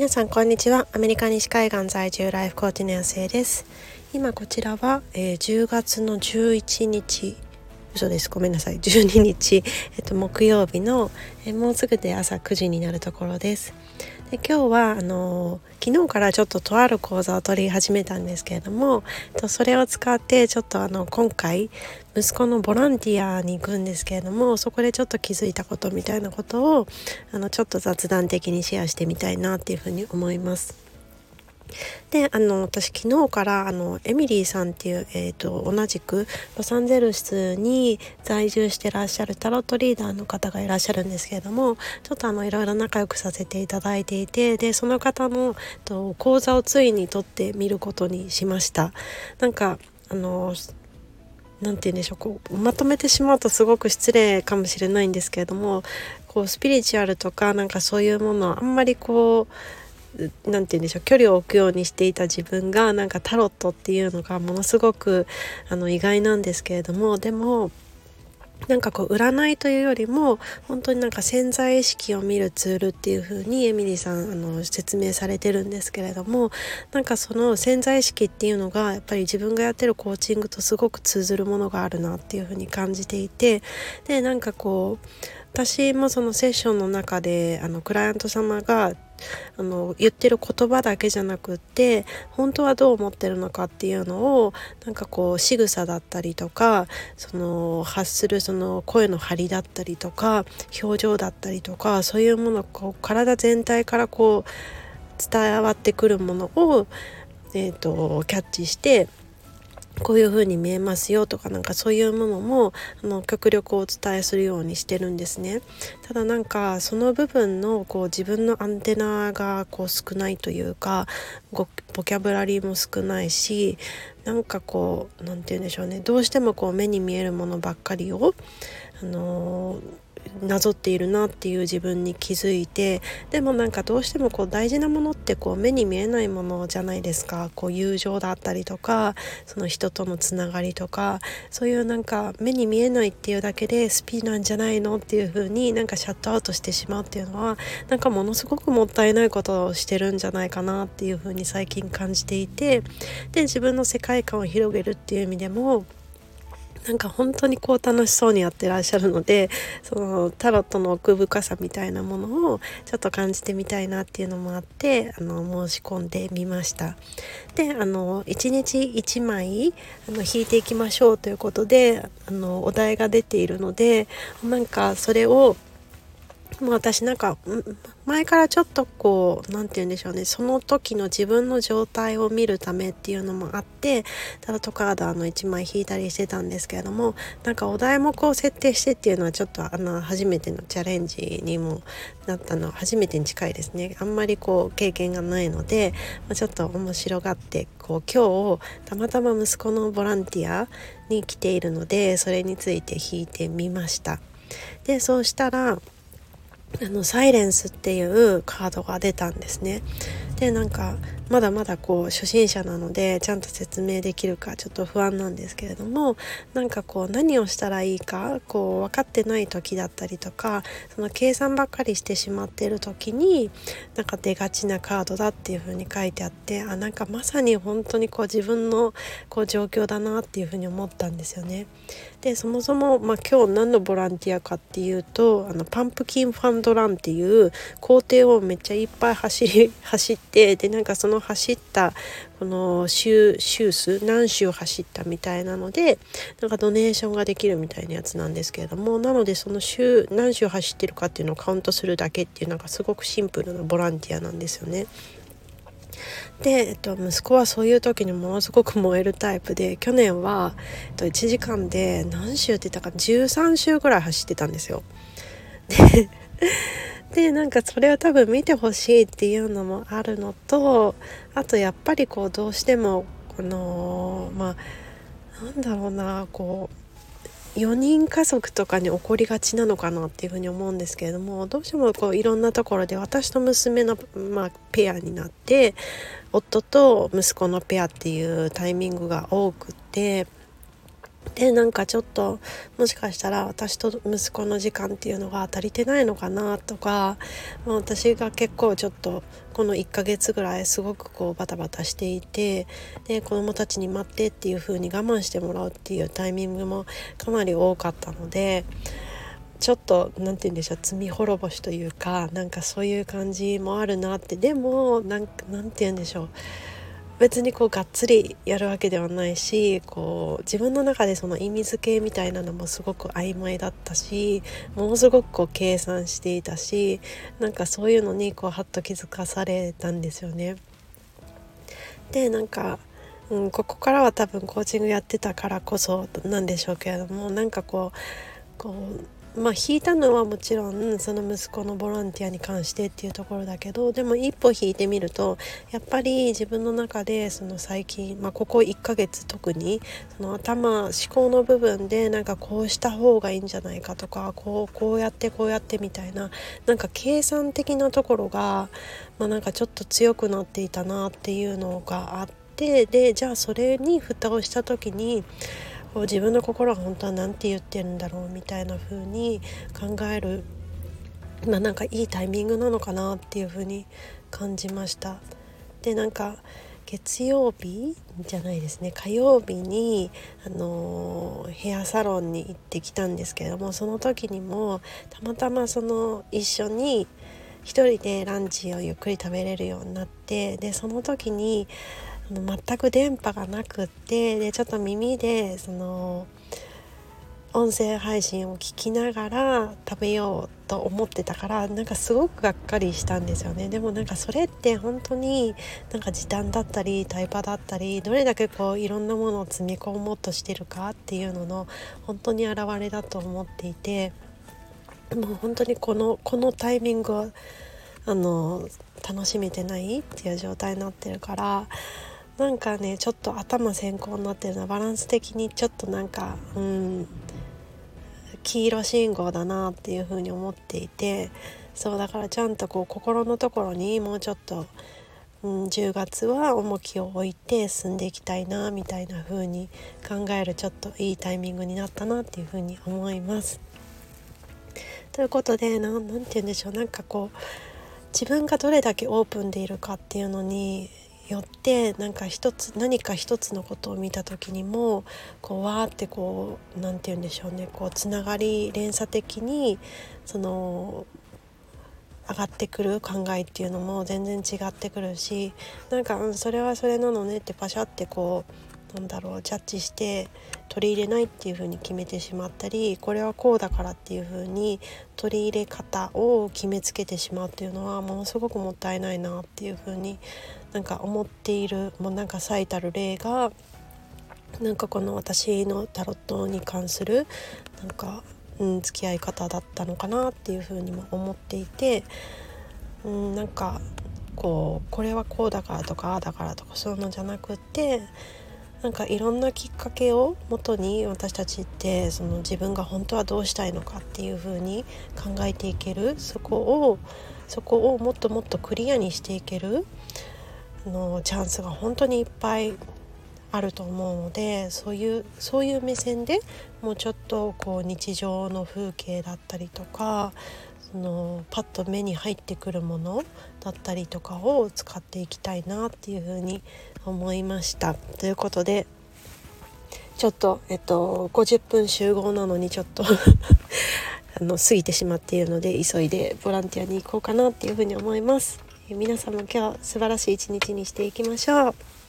皆さんこんにちは。アメリカ西海岸在住ライフコーチ年生です。今こちらは、えー、10月の11日嘘です。ごめんなさい。12日、えっと、木曜日の、え、もうすぐで朝9時になるところです。で今日はあの昨日からちょっととある講座を取り始めたんですけれどもとそれを使ってちょっとあの今回息子のボランティアに行くんですけれどもそこでちょっと気づいたことみたいなことをあのちょっと雑談的にシェアしてみたいなっていうふうに思います。であの私昨日からあのエミリーさんっていう、えーと、同じくロサンゼルスに在住してらっしゃるタロットリーダーの方がいらっしゃるんですけれどもちょっとあのいろいろ仲良くさせていただいていてでその方のと講座をついに取ってみることにしました。なんかあの何て言うんでしょうこうまとめてしまうとすごく失礼かもしれないんですけれどもこうスピリチュアルとかなんかそういうものをあんまりこう何て言うんでしょう距離を置くようにしていた自分がなんかタロットっていうのがものすごくあの意外なんですけれどもでもなんかこう占いというよりも本当になんか潜在意識を見るツールっていう風にエミリーさんあの説明されてるんですけれどもなんかその潜在意識っていうのがやっぱり自分がやってるコーチングとすごく通ずるものがあるなっていう風に感じていてでなんかこう私もそのセッションの中であのクライアント様があの言ってる言葉だけじゃなくって本当はどう思ってるのかっていうのをなんかこう仕草だったりとかその発するその声の張りだったりとか表情だったりとかそういうものこう体全体からこう伝わってくるものを、えーとキャッチしてこういう風に見えますよとかなんかそういうものもあの極力お伝えするようにしてるんですね。ただなんかその部分のこう自分のアンテナがこう少ないというかボキャブラリーも少ないしなんかこう何て言うんでしょうね。どうしてもこう目に見えるものばっかりをあのなぞっているなっていう自分に気づいてでもなんかどうしてもこう大事なものってこう目に見えないものじゃないですか。こう友情だったりとかその人とのつながりとかそういうなんか目に見えないっていうだけでスピなんじゃないのっていう風になんかシャットアウトしてしまうっていうのはなんかものすごくもったいないことをしてるんじゃないかなっていう風に最近感じていてで自分の世界観を広げるっていう意味でもなんか本当にこう楽しそうにやってらっしゃるのでそのタロットの奥深さみたいなものをちょっと感じてみたいなっていうのもあってあの申し込んでみました。であの1日1枚あの引いていきましょうということであのお題が出ているのでなんかそれをもう私なんか前からちょっとこう何て言うんでしょうねその時の自分の状態を見るためっていうのもあってタロットカードあの1枚引いたりしてたんですけれどもなんかお題目を設定してっていうのはちょっとあの初めてのチャレンジにもなったの初めてに近いですねあんまりこう経験がないので、まあ、ちょっと面白がってこう今日たまたま息子のボランティアに来ているのでそれについて引いてみました。でそうしたらあのサイレンスっていうカードが出たんですね。でなんかまだまだこう初心者なのでちゃんと説明できるかちょっと不安なんですけれどもなんかこう何をしたらいいかこう分かってない時だったりとかその計算ばっかりしてしまっている時になんか出がちなカードだっていう風に書いてあってあなんかまさに本当にこう自分のこう状況だなっていう風に思ったんですよね。でそもそも、まあ、今日何のボランティアかっていうとあのパンプキンファンドランっていう工程をめっちゃいっぱい走り走ってでなんかその走ったこの週週数何週走ったみたいなのでなんかドネーションができるみたいなやつなんですけれどもなのでその週何週走ってるかっていうのをカウントするだけっていうなんかすごくシンプルなボランティアなんですよね。で、えっと、息子はそういう時にものすごく燃えるタイプで去年は、えっと、1時間で何周って言ったか13周ぐらい走ってたんですよ。ででなんかそれを多分見てほしいっていうのもあるのとあとやっぱりこうどうしてもこのまあなんだろうなこう4人家族とかに起こりがちなのかなっていうふうに思うんですけれどもどうしてもこういろんなところで私と娘の、まあ、ペアになって夫と息子のペアっていうタイミングが多くてでなんかちょっともしかしたら私と息子の時間っていうのが足りてないのかなとか、まあ、私が結構ちょっとこの1ヶ月ぐらいすごくこうバタバタしていてで子供たちに待ってっていう風に我慢してもらうっていうタイミングもかなり多かったのでちょっと何て言うんでしょう罪滅ぼしというかなんかそういう感じもあるなって。でもなんかなんて言うんでしょう。別にこうがっつりやるわけではないしこう自分の中でその意味付けみたいなのもすごく曖昧だったしものすごくこう計算していたしなんかそういうのにこうハッと気づかされたんですよね。でなんかうん、ここからは多分コーチングやってたからこそなんでしょうけれどもなんかこうこうまあ引いたのはもちろんその息子のボランティアに関してっていうところだけどでも一歩引いてみるとやっぱり自分の中でその最近、まあ、ここ1ヶ月特にその頭思考の部分でなんかこうした方がいいんじゃないかとかこうこうやってこうやってみたいななんか計算的なところが、まあ、なんかちょっと強くなっていたなっていうのがあってでじゃあそれに蓋をした時に自分の心は本当は何て言ってるんだろうみたいな風に考えるまあなんかいいタイミングなのかなっていう風に感じました。でなんか月曜日じゃないですね火曜日に、あの、ヘアサロンに行ってきたんですけどもその時にもたまたまその一緒に一人でランチをゆっくり食べれるようになってでその時に全く電波がなくってでちょっと耳でその音声配信を聞きながら食べようと思ってたからなんかすごくがっかりしたんですよね。でもなんかそれって本当になんか時短だったりタイパだったりどれだけこういろんなものを積み込もうとしてるかっていうのの本当に表れだと思っていてもう本当にこのこのタイミングをあの楽しめてないっていう状態になってるからなんかねちょっと頭先行になってるのはバランス的にちょっとなんかうん黄色信号だなっていうふうに思っていてそうだからちゃんとこう心のところにもうちょっと、うん、10月は重きを置いて進んでいきたいなみたいな風に考えるちょっといいタイミングになったなっていうふうに思います。ということで何て言うんでしょうなんかこう自分がどれだけオープンでいるかっていうのによってなんか一つ何か一つのことを見た時にもこうわーってこう何て言うんでしょうね。こうつながり連鎖的にその上がってくる考えっていうのも全然違ってくるしなんか、うん、それはそれなのねってパシャってこうなんだろうジャッジして取り入れないっていう風に決めてしまったりこれはこうだからっていう風に取り入れ方を決めつけてしまうっていうのはものすごくもったいないなっていう風になんか思っているもうなんか最たる例がなんかこの私のタロットに関するなんか、うん、付き合い方だったのかなっていうふうにも思っていて、うん、なんかこうこれはこうだからとかああだからとかそういうのじゃなくってなんかいろんなきっかけをもとに私たちってその自分が本当はどうしたいのかっていうふうに考えていける。そこをそこをもっともっとクリアにしていける。のチャンスが本当にいっぱいあると思うのでそういうそういう目線でもうちょっとこう日常の風景だったりとかそのパッと目に入ってくるものだったりとかを使っていきたいなっていうふうに思いました。ということでちょっと、えっと、50分集合なのにちょっと あの過ぎてしまっているので急いでボランティアに行こうかなっていうふうに思います。皆さんも今日素晴らしい一日にしていきましょう。